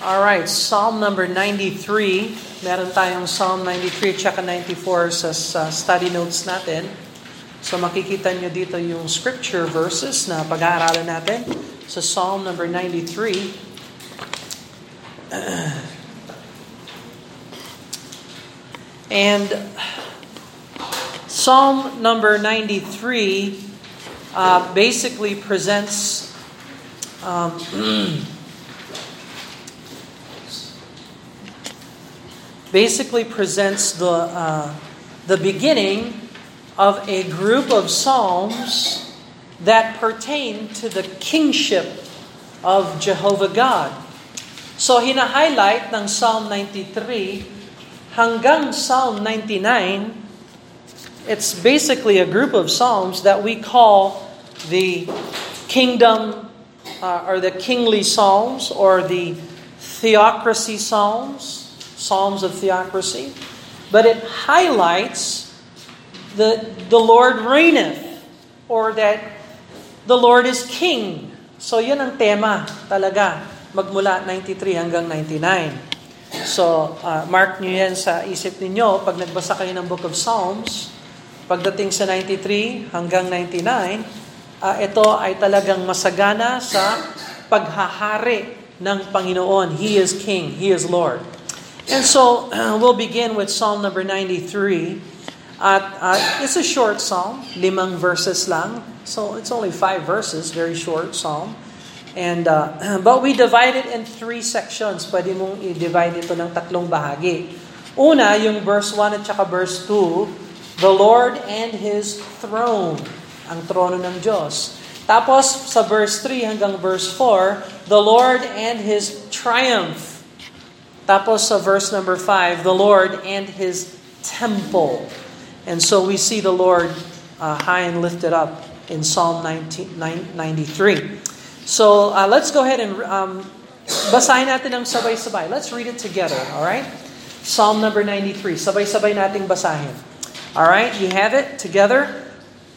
Alright, Psalm number 93. Meron tayong Psalm 93 at 94 sa, sa study notes natin. So makikita nyo dito yung scripture verses na pag-aaralan natin sa Psalm number 93. And Psalm number 93 uh, basically presents um, basically presents the, uh, the beginning of a group of psalms that pertain to the kingship of Jehovah God. So hina-highlight ng Psalm 93 hanggang Psalm 99, it's basically a group of psalms that we call the kingdom uh, or the kingly psalms or the theocracy psalms Psalms of Theocracy, but it highlights the, the Lord reigneth, or that the Lord is King. So yun ang tema talaga, magmula 93 hanggang 99. So, uh, mark nyo yan sa isip ninyo pag nagbasa kayo ng Book of Psalms, pagdating sa 93 hanggang 99, uh, ito ay talagang masagana sa paghahari ng Panginoon. He is King, He is Lord. And so uh, we'll begin with Psalm number 93. At uh, it's a short psalm, limang verses lang. So it's only five verses, very short psalm. And uh, but we divide it in three sections. Pwede mong i-divide ito ng tatlong bahagi. Una, yung verse 1 at saka verse 2, the Lord and His throne, ang trono ng Diyos. Tapos sa verse 3 hanggang verse 4, the Lord and His triumph, Tapos sa verse number 5, the Lord and His temple. And so we see the Lord uh, high and lifted up in Psalm 19, 93. So uh, let's go ahead and um, basahin natin ng sabay-sabay. Let's read it together, all right? Psalm number 93. Sabay-sabay nating basahin. All right, you have it together?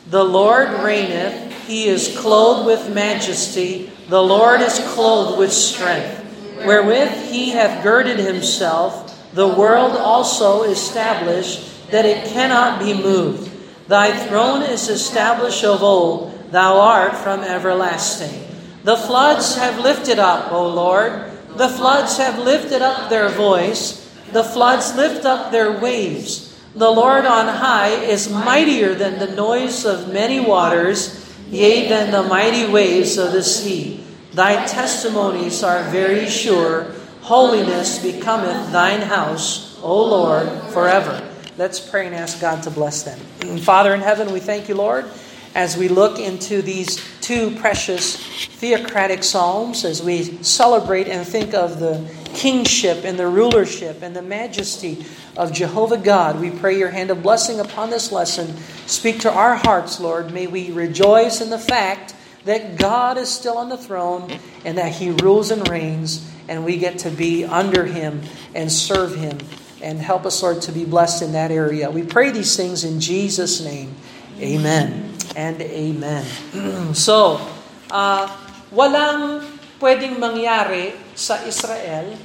The Lord reigneth, He is clothed with majesty, the Lord is clothed with strength wherewith he hath girded himself, the world also established, that it cannot be moved. Thy throne is established of old, thou art from everlasting. The floods have lifted up, O Lord, the floods have lifted up their voice, the floods lift up their waves. The Lord on high is mightier than the noise of many waters, yea, than the mighty waves of the sea. Thy testimonies are very sure. Holiness becometh thine house, O Lord, forever. Let's pray and ask God to bless them. Father in heaven, we thank you, Lord, as we look into these two precious theocratic psalms, as we celebrate and think of the kingship and the rulership and the majesty of Jehovah God. We pray your hand of blessing upon this lesson. Speak to our hearts, Lord. May we rejoice in the fact that God is still on the throne and that He rules and reigns, and we get to be under Him and serve Him. And help us, Lord, to be blessed in that area. We pray these things in Jesus' name. Amen and amen. so, uh, walang pwedeng mangyari sa Israel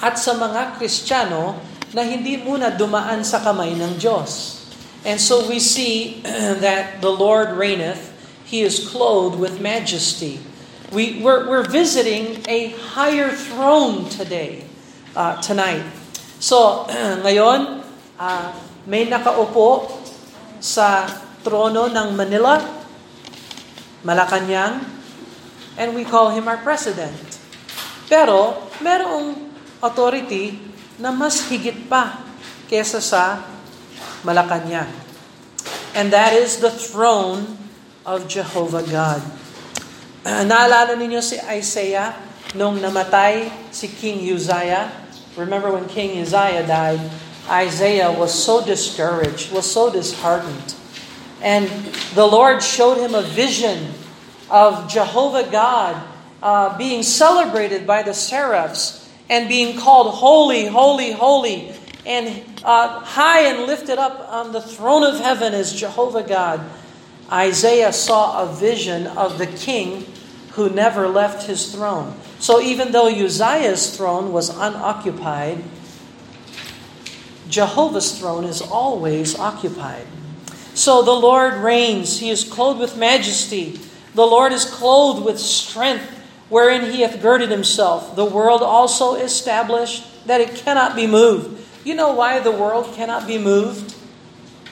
at sa mga Kristiyano na hindi muna dumaan sa kamay ng Diyos. And so we see that the Lord reigneth He is clothed with majesty. We, we're, we're visiting a higher throne today, uh, tonight. So, ngayon, uh, may nakaupo sa trono ng Manila, Malacanang, and we call him our president. Pero, merong authority na mas higit pa kesa sa Malacanang. And that is the throne of Jehovah God. Uh, naalala ninyo si Isaiah nung namatay si King Uzziah? Remember when King Uzziah died, Isaiah was so discouraged, was so disheartened. And the Lord showed him a vision of Jehovah God uh, being celebrated by the seraphs and being called holy, holy, holy, and uh, high and lifted up on the throne of heaven is Jehovah God. Isaiah saw a vision of the king who never left his throne. So even though Uzziah's throne was unoccupied, Jehovah's throne is always occupied. So the Lord reigns. He is clothed with majesty. The Lord is clothed with strength, wherein he hath girded himself. The world also established that it cannot be moved. You know why the world cannot be moved?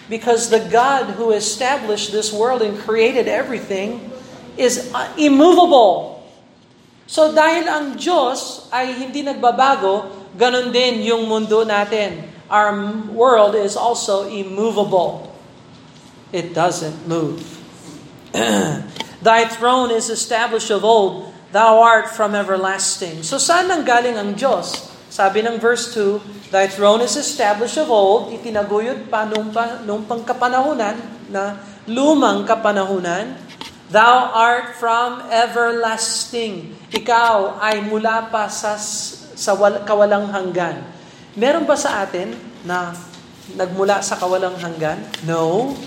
Because the God who established this world and created everything is uh, immovable. So dahil ang Diyos ay hindi nagbabago, ganun din yung mundo natin. Our world is also immovable. It doesn't move. Thy throne is established of old, thou art from everlasting. So saan nang galing ang Diyos? Sabi ng verse 2, Thy throne is established of old, itinaguyod pa nung, pa, nung pangkapanahunan, na lumang kapanahunan, Thou art from everlasting. Ikaw ay mula pa sa, sa wal, kawalang hanggan. Meron ba sa atin na nagmula sa kawalang hanggan? No.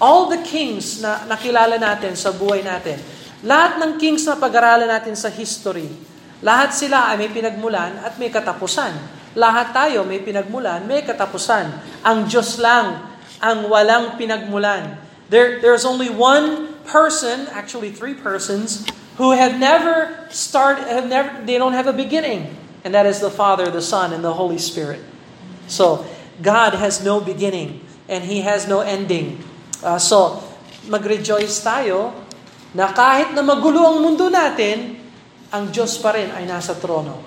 All the kings na nakilala natin sa buhay natin, lahat ng kings na pag-aralan natin sa history, lahat sila ay may pinagmulan at may katapusan. Lahat tayo may pinagmulan, may katapusan. Ang Diyos lang ang walang pinagmulan. There, there's only one person, actually three persons, who have never started, have never, they don't have a beginning. And that is the Father, the Son, and the Holy Spirit. So, God has no beginning and He has no ending. Uh, so, mag-rejoice tayo na kahit na magulo ang mundo natin, ang Diyos pa rin ay nasa trono.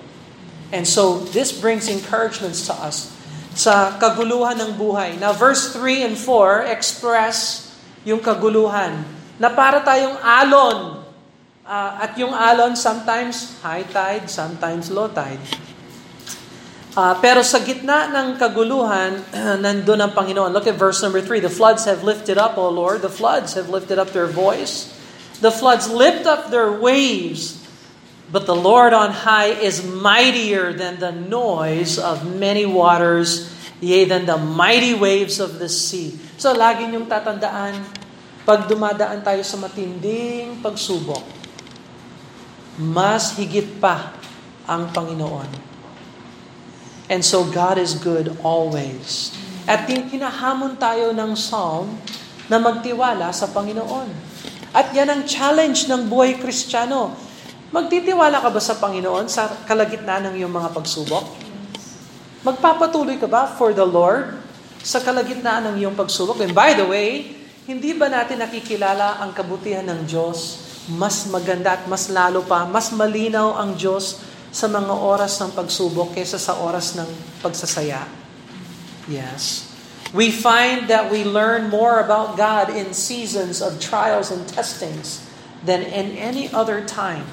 And so, this brings encouragements to us sa kaguluhan ng buhay. Now, verse 3 and 4 express yung kaguluhan na para tayong alon. Uh, at yung alon, sometimes high tide, sometimes low tide. Uh, pero sa gitna ng kaguluhan, nandun ang Panginoon. Look at verse number 3. The floods have lifted up, O Lord. The floods have lifted up their voice. The floods lift up their waves. But the Lord on high is mightier than the noise of many waters, yea, than the mighty waves of the sea. So lagi niyong tatandaan, pag dumadaan tayo sa matinding pagsubok, mas higit pa ang Panginoon. And so God is good always. At kinahamon tayo ng psalm na magtiwala sa Panginoon. At yan ang challenge ng buhay kristyano Magtitiwala ka ba sa Panginoon sa kalagitnaan ng iyong mga pagsubok? Magpapatuloy ka ba for the Lord sa kalagitnaan ng iyong pagsubok? And by the way, hindi ba natin nakikilala ang kabutihan ng Diyos? Mas maganda at mas lalo pa, mas malinaw ang Diyos sa mga oras ng pagsubok kaysa sa oras ng pagsasaya. Yes. We find that we learn more about God in seasons of trials and testings than in any other time.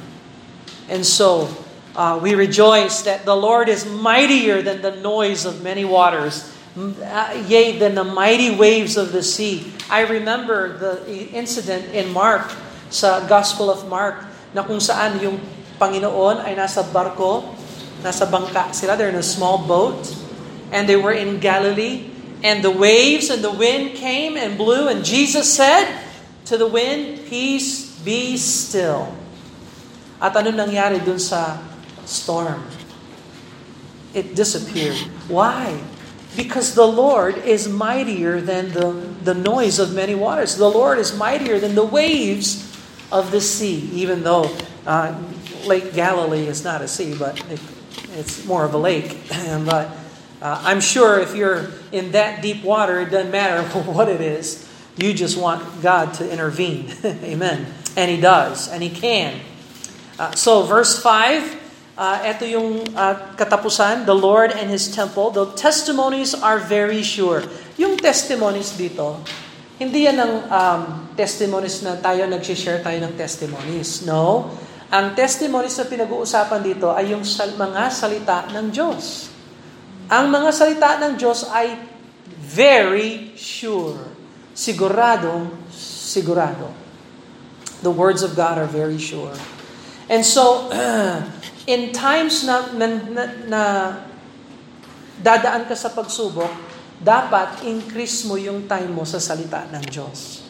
And so, uh, we rejoice that the Lord is mightier than the noise of many waters, uh, yea, than the mighty waves of the sea. I remember the incident in Mark, sa Gospel of Mark, na kung saan yung Panginoon ay nasa barko, nasa bangka sila, they're in a small boat, and they were in Galilee, and the waves and the wind came and blew, and Jesus said to the wind, Peace, be still. At ano nangyari dun sa storm? It disappeared. Why? Because the Lord is mightier than the, the noise of many waters. The Lord is mightier than the waves of the sea, even though uh, Lake Galilee is not a sea, but it, it's more of a lake. but uh, I'm sure if you're in that deep water, it doesn't matter what it is. You just want God to intervene. Amen. And He does, and He can. Uh, so verse 5, uh, ito yung uh, katapusan, the Lord and His temple. The testimonies are very sure. Yung testimonies dito, hindi yan ang um, testimonies na tayo nag-share tayo ng testimonies. No. Ang testimonies na pinag-uusapan dito ay yung sal- mga salita ng Diyos. Ang mga salita ng Diyos ay very sure. Siguradong sigurado. The words of God are very sure. And so, in times na, na, na, na dadaan ka sa pagsubok, dapat increase mo yung time mo sa salita ng Diyos.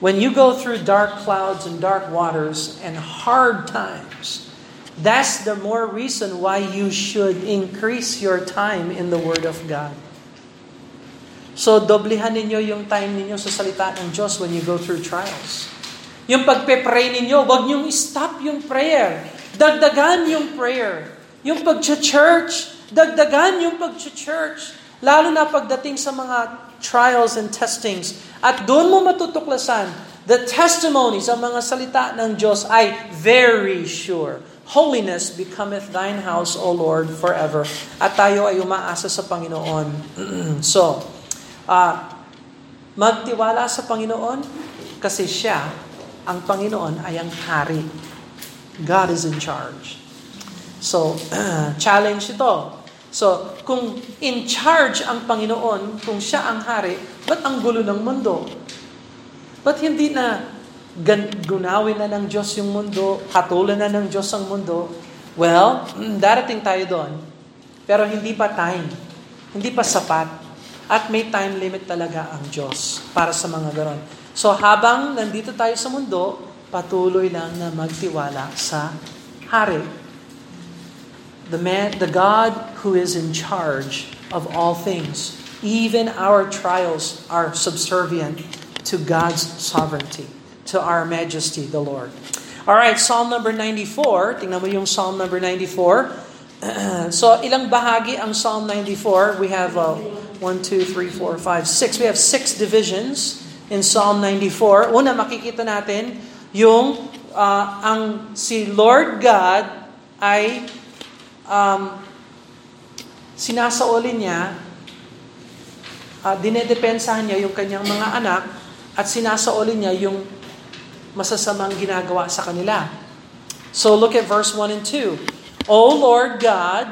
when you go through dark clouds and dark waters and hard times, that's the more reason why you should increase your time in the Word of God. So, doblihan ninyo yung time ninyo sa salita ng Diyos when you go through trials. Yung pagpe-pray ninyo, wag niyong stop yung prayer. Dagdagan yung prayer. Yung pag-church, dagdagan yung pag-church. Lalo na pagdating sa mga trials and testings. At doon mo matutuklasan, the testimonies, ang mga salita ng Diyos ay very sure. Holiness becometh thine house, O Lord, forever. At tayo ay umaasa sa Panginoon. so, uh, magtiwala sa Panginoon kasi siya, ang Panginoon ay ang hari. God is in charge. So, challenge ito. So, kung in charge ang Panginoon, kung siya ang hari, ba't ang gulo ng mundo? Ba't hindi na gunawin na ng Diyos yung mundo, hatulan na ng Diyos ang mundo? Well, darating tayo doon. Pero hindi pa time. Hindi pa sapat. At may time limit talaga ang Diyos para sa mga garon. So habang nandito tayo sa mundo, patuloy lang na magtiwala sa hari the man, the God who is in charge of all things. Even our trials are subservient to God's sovereignty, to our majesty, the Lord. All right, Psalm number 94. Tingnan mo yung Psalm number 94. so, ilang bahagi ang Psalm 94? We have uh, 1, 2, 3, 4, 5, 6. We have six divisions in Psalm 94. Una, makikita natin yung uh, ang si Lord God ay um, sinasaoli niya, uh, dinedepensahan niya yung kanyang mga anak at sinasaoli niya yung masasamang ginagawa sa kanila. So look at verse 1 and 2. O Lord God,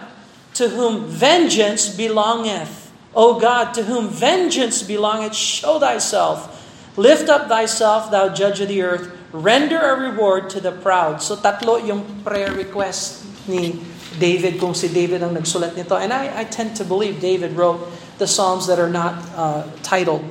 to whom vengeance belongeth. O God, to whom vengeance belongeth, show thyself. Lift up thyself, thou judge of the earth. Render a reward to the proud. So tatlo yung prayer request ni David kung si David ang nagsulat nito. And I, I tend to believe David wrote the Psalms that are not uh, titled.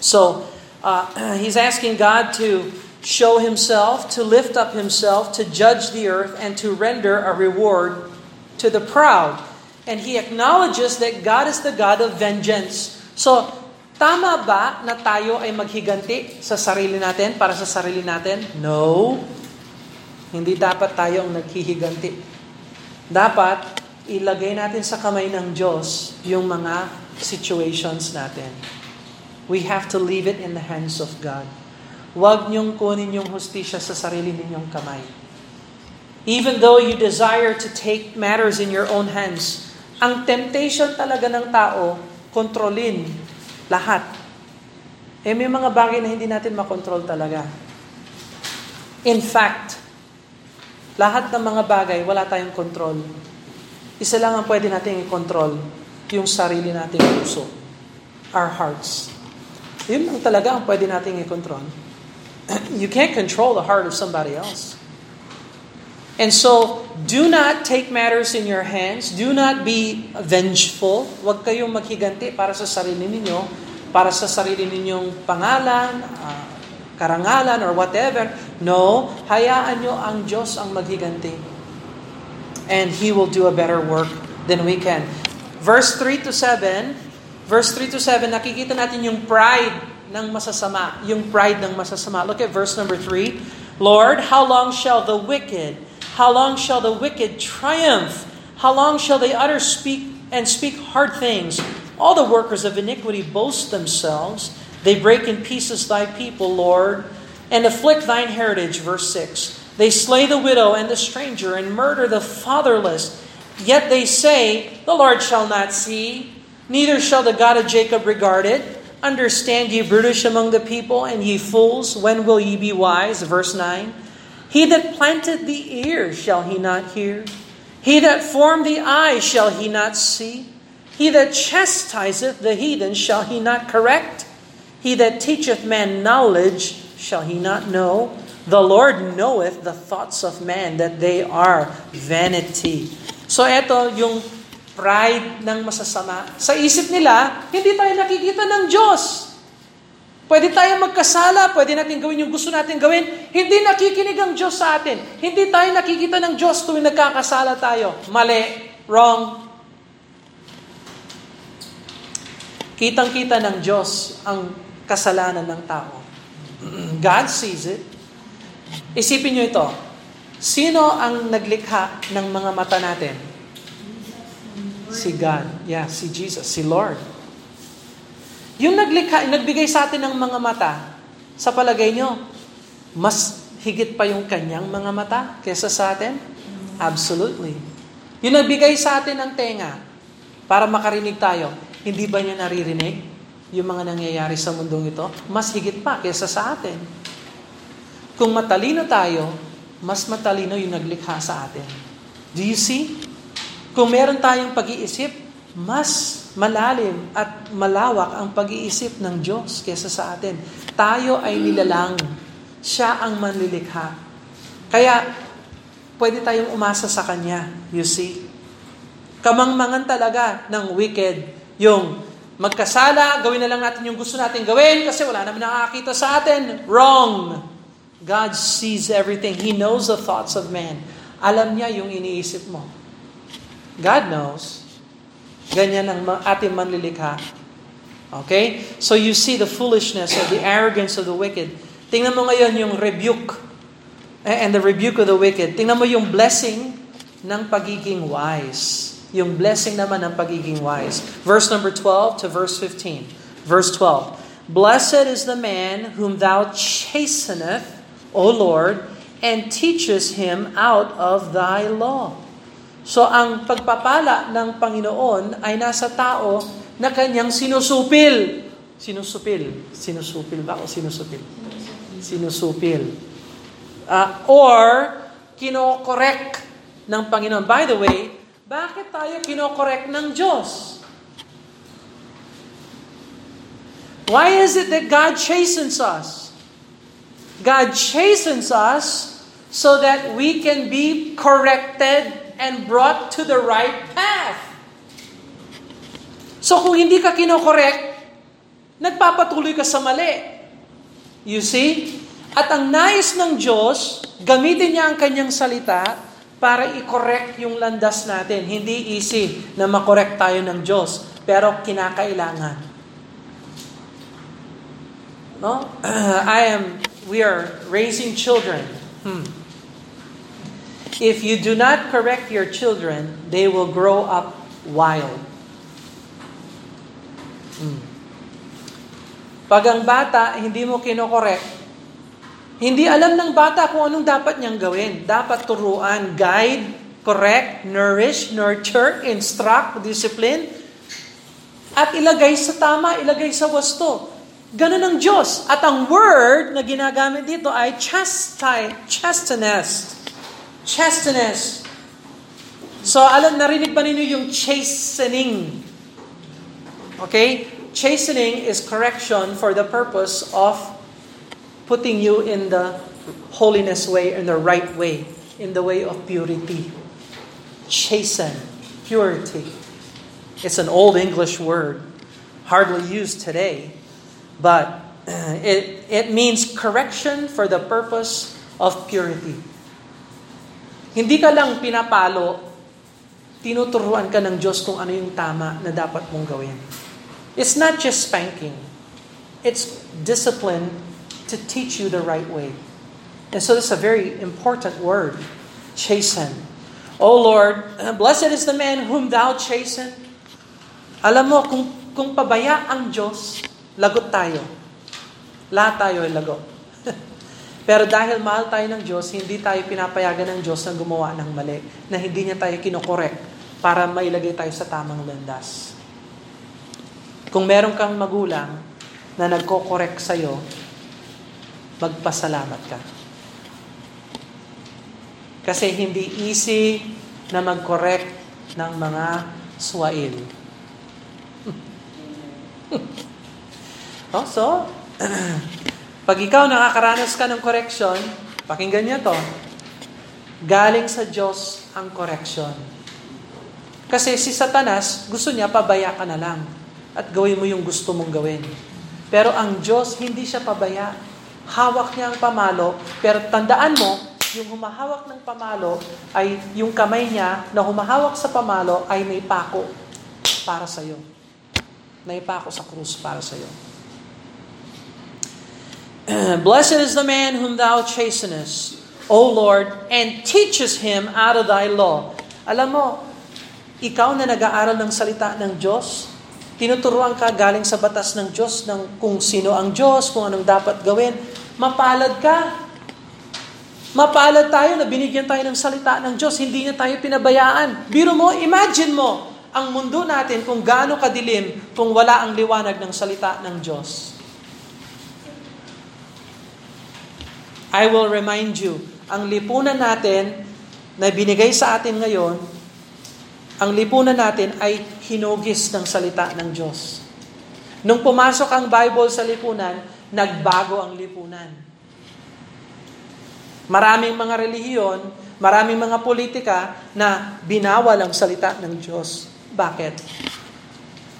So uh, he's asking God to show himself, to lift up himself, to judge the earth, and to render a reward to the proud. And he acknowledges that God is the God of vengeance. So, tama ba na tayo ay maghiganti sa sarili natin, para sa sarili natin? No. Hindi dapat tayo ang naghihiganti dapat ilagay natin sa kamay ng Diyos yung mga situations natin. We have to leave it in the hands of God. Huwag niyong kunin yung hustisya sa sarili ninyong kamay. Even though you desire to take matters in your own hands, ang temptation talaga ng tao, kontrolin lahat. Eh may mga bagay na hindi natin makontrol talaga. In fact, lahat ng mga bagay, wala tayong control. Isa lang ang pwede nating i-control, yung sarili nating puso. Our hearts. Yun lang talaga ang pwede nating i-control. You can't control the heart of somebody else. And so, do not take matters in your hands. Do not be vengeful. Huwag kayong maghiganti para sa sarili ninyo, para sa sarili ninyong pangalan, uh, karangalan or whatever. No, hayaan nyo ang Diyos ang maghiganti. And He will do a better work than we can. Verse 3 to 7, verse 3 to 7, nakikita natin yung pride ng masasama. Yung pride ng masasama. Look at verse number 3. Lord, how long shall the wicked, how long shall the wicked triumph? How long shall they utter speak and speak hard things? All the workers of iniquity boast themselves. They break in pieces thy people, Lord, and afflict thine heritage. Verse 6. They slay the widow and the stranger and murder the fatherless. Yet they say, The Lord shall not see, neither shall the God of Jacob regard it. Understand ye brutish among the people, and ye fools, when will ye be wise? Verse 9. He that planted the ear, shall he not hear? He that formed the eye, shall he not see? He that chastiseth the heathen, shall he not correct? He that teacheth man knowledge, shall he not know? The Lord knoweth the thoughts of man, that they are vanity. So eto yung pride ng masasama. Sa isip nila, hindi tayo nakikita ng Diyos. Pwede tayo magkasala, pwede natin gawin yung gusto natin gawin. Hindi nakikinig ang Diyos sa atin. Hindi tayo nakikita ng Diyos tuwing nagkakasala tayo. Mali. Wrong. Kitang-kita ng Diyos ang kasalanan ng tao. God sees it. Isipin nyo ito. Sino ang naglikha ng mga mata natin? Si God. Yeah, si Jesus, si Lord. Yung naglikha, nagbigay sa atin ng mga mata, sa palagay nyo, mas higit pa yung kanyang mga mata kesa sa atin? Absolutely. Yung nagbigay sa atin ng tenga para makarinig tayo, hindi ba niya naririnig yung mga nangyayari sa mundong ito? Mas higit pa kesa sa atin. Kung matalino tayo, mas matalino yung naglikha sa atin. Do you see? Kung meron tayong pag-iisip, mas malalim at malawak ang pag-iisip ng Diyos kesa sa atin. Tayo ay nilalang. Siya ang manlilikha. Kaya, pwede tayong umasa sa Kanya. You see? Kamangmangan talaga ng wicked. Yung magkasala, gawin na lang natin yung gusto natin gawin kasi wala naman nakakita sa atin. Wrong! God sees everything. He knows the thoughts of man. Alam niya yung iniisip mo. God knows. Ganyan ang ating manlilikha. Okay? So you see the foolishness or the arrogance of the wicked. Tingnan mo ngayon yung rebuke eh, and the rebuke of the wicked. Tingnan mo yung blessing ng pagiging wise. Yung blessing naman ng pagiging wise. Verse number 12 to verse 15. Verse 12. Blessed is the man whom thou chasteneth, O Lord, and teachest him out of thy law. So ang pagpapala ng Panginoon ay nasa tao na kanyang sinusupil. Sinusupil. Sinusupil ba o sinusupil? Sinusupil. Uh, or, kinokorek ng Panginoon. By the way, bakit tayo kinokorek ng Diyos? Why is it that God chastens us? God chastens us so that we can be corrected and brought to the right path. So kung hindi ka kinokorek, nagpapatuloy ka sa mali. You see? At ang nais ng Diyos, gamitin niya ang kanyang salita para i-correct yung landas natin. Hindi easy na makorek tayo ng Diyos, pero kinakailangan. No? I am, we are raising children. Hmm. If you do not correct your children, they will grow up wild. Hmm. Pag ang bata, hindi mo kinokorek, hindi alam ng bata kung anong dapat niyang gawin. Dapat turuan, guide, correct, nourish, nurture, instruct, discipline, at ilagay sa tama, ilagay sa wasto. Ganun ang Diyos. At ang word na ginagamit dito ay chastise, chastenest chasteness. So, alam, narinig ba ninyo yung chastening? Okay? Chastening is correction for the purpose of putting you in the holiness way, in the right way, in the way of purity. Chasten, purity. It's an old English word, hardly used today, but it, it means correction for the purpose of purity. Hindi ka lang pinapalo, tinuturuan ka ng Diyos kung ano yung tama na dapat mong gawin. It's not just spanking. It's discipline to teach you the right way. And so this is a very important word, chasten. Oh Lord, blessed is the man whom thou chasten. Alam mo, kung, kung pabaya ang Diyos, lagot tayo. Lahat tayo ay lagot. Pero dahil mahal tayo ng Diyos, hindi tayo pinapayagan ng Diyos na gumawa ng mali, na hindi niya tayo kinokorek para mailagay tayo sa tamang landas. Kung meron kang magulang na nagko-correct sa'yo, magpasalamat ka. Kasi hindi easy na mag-correct ng mga swail. oh, so, Pag ikaw nakakaranas ka ng correction, pakinggan niyo to, galing sa Diyos ang correction. Kasi si Satanas, gusto niya pabaya ka na lang at gawin mo yung gusto mong gawin. Pero ang Diyos, hindi siya pabaya. Hawak niya ang pamalo, pero tandaan mo, yung humahawak ng pamalo ay yung kamay niya na humahawak sa pamalo ay may pako para sa iyo. May pako sa krus para sa iyo. Blessed is the man whom thou chastenest, O Lord, and teaches him out of thy law. Alam mo, ikaw na nag-aaral ng salita ng Diyos, tinuturuan ka galing sa batas ng Diyos ng kung sino ang Diyos, kung anong dapat gawin, mapalad ka. Mapalad tayo na binigyan tayo ng salita ng Diyos, hindi niya tayo pinabayaan. Biro mo, imagine mo, ang mundo natin kung gaano kadilim kung wala ang liwanag ng salita ng Diyos. I will remind you, ang lipunan natin na binigay sa atin ngayon, ang lipunan natin ay hinugis ng salita ng Diyos. Nung pumasok ang Bible sa lipunan, nagbago ang lipunan. Maraming mga relihiyon, maraming mga politika na binawal ang salita ng Diyos. Bakit?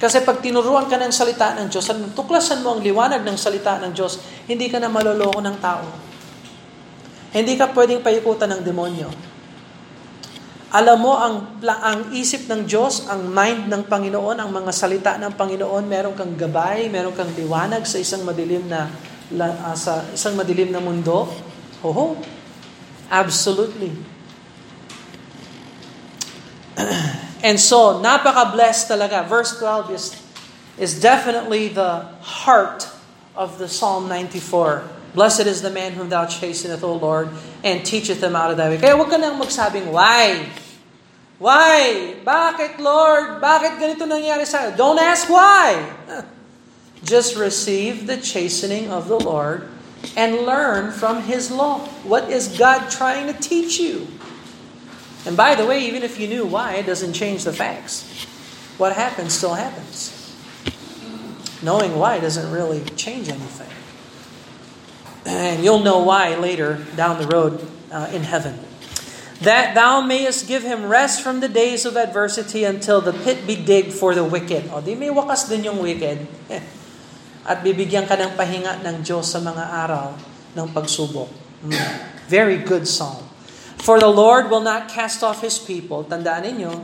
Kasi pag tinuruan ka ng salita ng Diyos, at tuklasan mo ang liwanag ng salita ng Diyos, hindi ka na maloloko ng tao. Hindi ka pwedeng paikutan ng demonyo. Alam mo, ang, ang isip ng Diyos, ang mind ng Panginoon, ang mga salita ng Panginoon, meron kang gabay, meron kang liwanag sa isang madilim na uh, sa isang madilim na mundo. Hoho, Absolutely. and so, napaka-blessed talaga. Verse 12 is, is definitely the heart of the Psalm 94. Blessed is the man whom thou chasteneth, O Lord, and teacheth them out of thy way. Kaya huwag ka nang magsabing, why? Why? Bakit, Lord? Bakit ganito nangyari sa Don't ask why. Just receive the chastening of the Lord and learn from His law. What is God trying to teach you? And by the way, even if you knew why, it doesn't change the facts. What happens still happens. Knowing why doesn't really change anything. And you'll know why later down the road uh, in heaven. That thou mayest give him rest from the days of adversity until the pit be digged for the wicked. O di may wakas din yung wicked. at bibigyan ka ng pahinga ng Diyos sa mga araw ng pagsubok. Mm. Very good psalm. For the Lord will not cast off His people. Tandaan ninyo,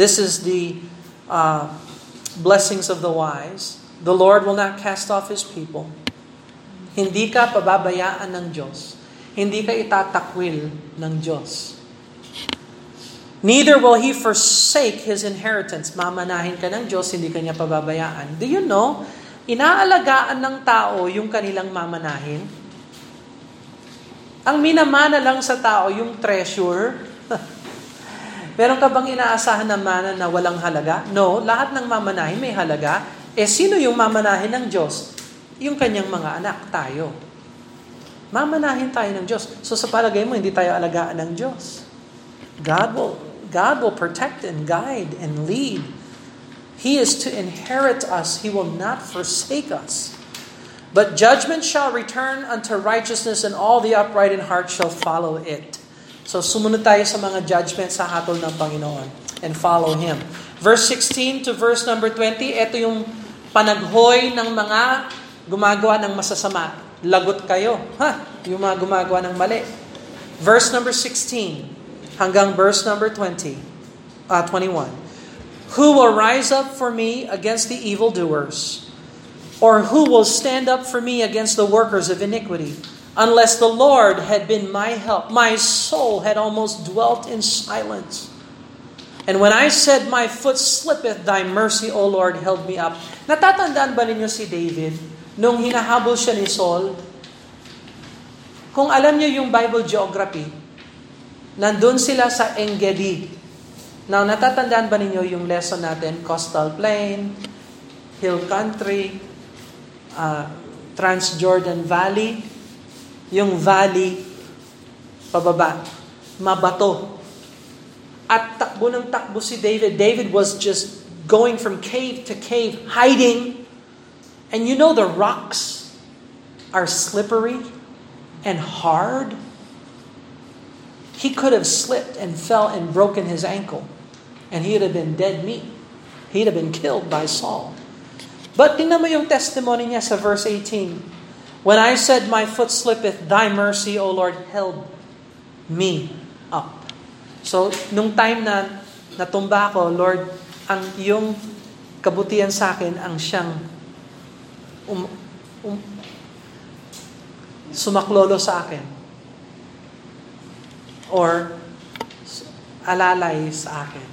this is the uh, blessings of the wise. The Lord will not cast off His people. Hindi ka pababayaan ng Diyos. Hindi ka itatakwil ng Diyos. Neither will He forsake His inheritance. Mamanahin ka ng Diyos, hindi ka niya pababayaan. Do you know Inaalagaan ng tao yung kanilang mamanahin. Ang minamana lang sa tao yung treasure. Meron ka bang inaasahan na mana na walang halaga? No, lahat ng mamanahin may halaga. Eh sino yung mamanahin ng Diyos? Yung kanyang mga anak, tayo. Mamanahin tayo ng Diyos. So sa palagay mo, hindi tayo alagaan ng Diyos. God will, God will protect and guide and lead He is to inherit us. He will not forsake us. But judgment shall return unto righteousness, and all the upright in heart shall follow it. So sumunod tayo sa mga judgment sa hatol ng Panginoon and follow Him. Verse 16 to verse number 20, ito yung panaghoy ng mga gumagawa ng masasama. Lagot kayo. Ha? Yung mga gumagawa ng mali. Verse number 16 hanggang verse number 20, uh, 21. Who will rise up for me against the evildoers? Or who will stand up for me against the workers of iniquity? Unless the Lord had been my help, my soul had almost dwelt in silence. And when I said, My foot slippeth, thy mercy, O Lord, held me up. Natatandaan ba ninyo si David nung hinahabol siya ni Saul? Kung alam niyo yung Bible geography, nandun sila sa Engedi, Now, natatandaan ba ninyo yung lesson natin? Coastal Plain, Hill Country, uh, Transjordan Valley. Yung valley, pababa, mabato. At takbo ng takbo si David. David was just going from cave to cave, hiding. And you know the rocks are slippery and hard. He could have slipped and fell and broken his ankle and he'd have been dead meat. He'd have been killed by Saul. But tingnan mo yung testimony niya sa verse 18. When I said, My foot slippeth, thy mercy, O Lord, held me up. So, nung time na natumba ako, Lord, ang yung kabutihan sa akin ang siyang um, um, sumaklolo sa akin. Or alalay sa akin.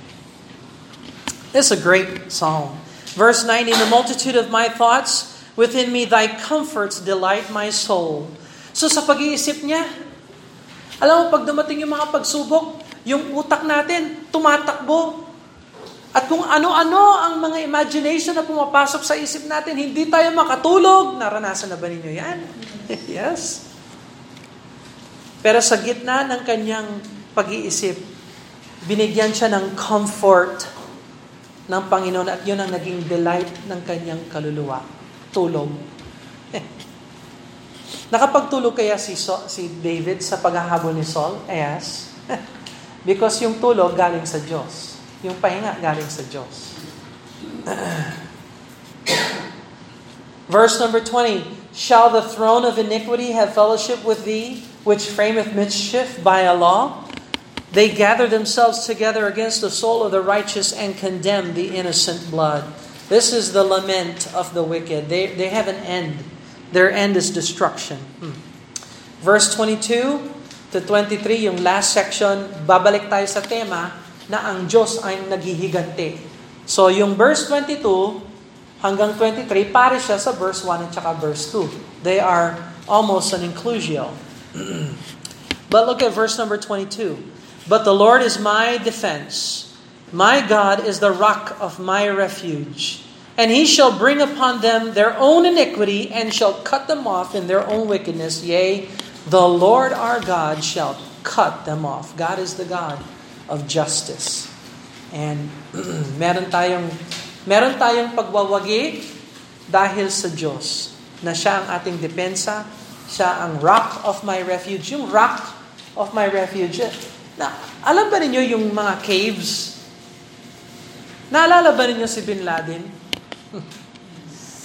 Is a great psalm. Verse 9, In the multitude of my thoughts, within me thy comforts delight my soul. So sa pag-iisip niya, alam mo, pag dumating yung mga pagsubok, yung utak natin tumatakbo. At kung ano-ano ang mga imagination na pumapasok sa isip natin, hindi tayo makatulog. Naranasan na ba ninyo yan? yes. Pero sa gitna ng kanyang pag-iisip, binigyan siya ng comfort ng Panginoon at yun ang naging delight ng kanyang kaluluwa. Tulog. Nakapagtulog kaya si, so, si David sa paghahabol ni Saul? Yes. Because yung tulog galing sa Diyos. Yung galing sa Diyos. Verse number 20, Shall the throne of iniquity have fellowship with thee, which frameth mischief by a law? They gather themselves together against the soul of the righteous and condemn the innocent blood. This is the lament of the wicked. They, they have an end. Their end is destruction. Hmm. Verse 22 to 23, yung last section, babalik tayo sa tema na ang Diyos ay naghihiganti. So yung verse 22 hanggang 23, pare siya sa verse 1 at saka verse 2. They are almost an inclusio. but look at verse number 22. But the Lord is my defense. My God is the rock of my refuge. And he shall bring upon them their own iniquity and shall cut them off in their own wickedness. Yea, the Lord our God shall cut them off. God is the God of justice. And meron tayong meron tayong pagwawagi dahil sa Diyos na siya ang ating depensa, siya ang rock of my refuge. Yung rock of my refuge, na, alam ba ninyo yung mga caves? Naalala ba ninyo si Bin Laden?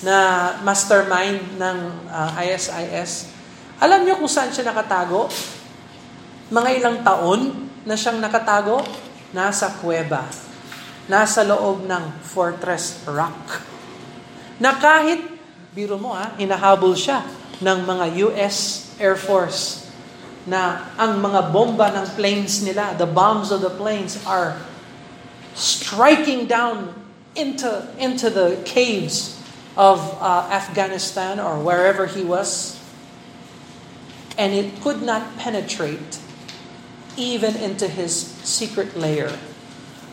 na mastermind ng uh, ah, ISIS. Alam niyo kung saan siya nakatago? Mga ilang taon na siyang nakatago? Nasa kuweba. Nasa loob ng Fortress Rock. Na kahit, biro mo ha, hinahabol siya ng mga US Air Force na ang mga bomba ng planes nila, the bombs of the planes are striking down into, into the caves of uh, Afghanistan or wherever he was. And it could not penetrate even into his secret lair.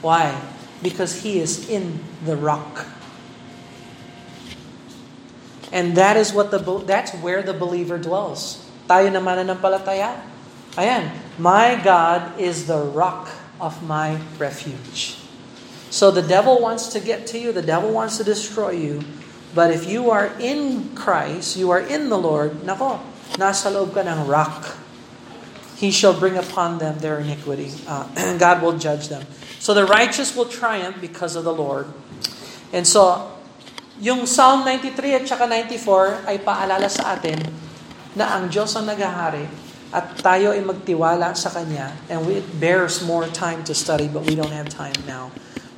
Why? Because he is in the rock. And that is what the that's where the believer dwells. Tayo na mananampalataya. Ayan, my God is the rock of my refuge. So the devil wants to get to you, the devil wants to destroy you. But if you are in Christ, you are in the Lord, nako, nasa loob ka ng rock. He shall bring upon them their iniquity. Uh, God will judge them. So the righteous will triumph because of the Lord. And so, yung Psalm 93 at saka 94 ay paalala sa atin na ang Diyos ang naghahari at tayo ay magtiwala sa Kanya and we, it bears more time to study but we don't have time now.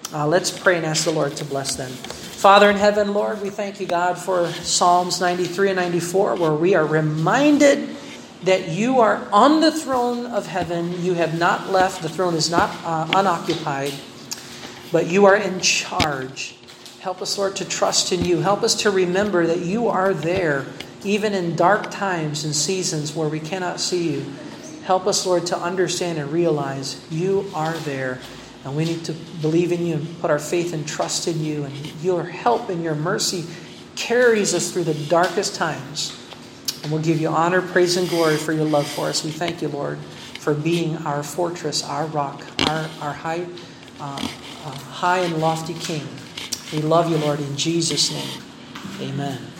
Uh, let's pray and ask the Lord to bless them. Father in heaven, Lord, we thank you, God, for Psalms 93 and 94, where we are reminded that you are on the throne of heaven. You have not left, the throne is not uh, unoccupied, but you are in charge. Help us, Lord, to trust in you. Help us to remember that you are there even in dark times and seasons where we cannot see you. Help us, Lord, to understand and realize you are there. And we need to believe in you and put our faith and trust in you. And your help and your mercy carries us through the darkest times. And we'll give you honor, praise, and glory for your love for us. We thank you, Lord, for being our fortress, our rock, our, our high, uh, uh, high and lofty King. We love you, Lord, in Jesus' name. Amen.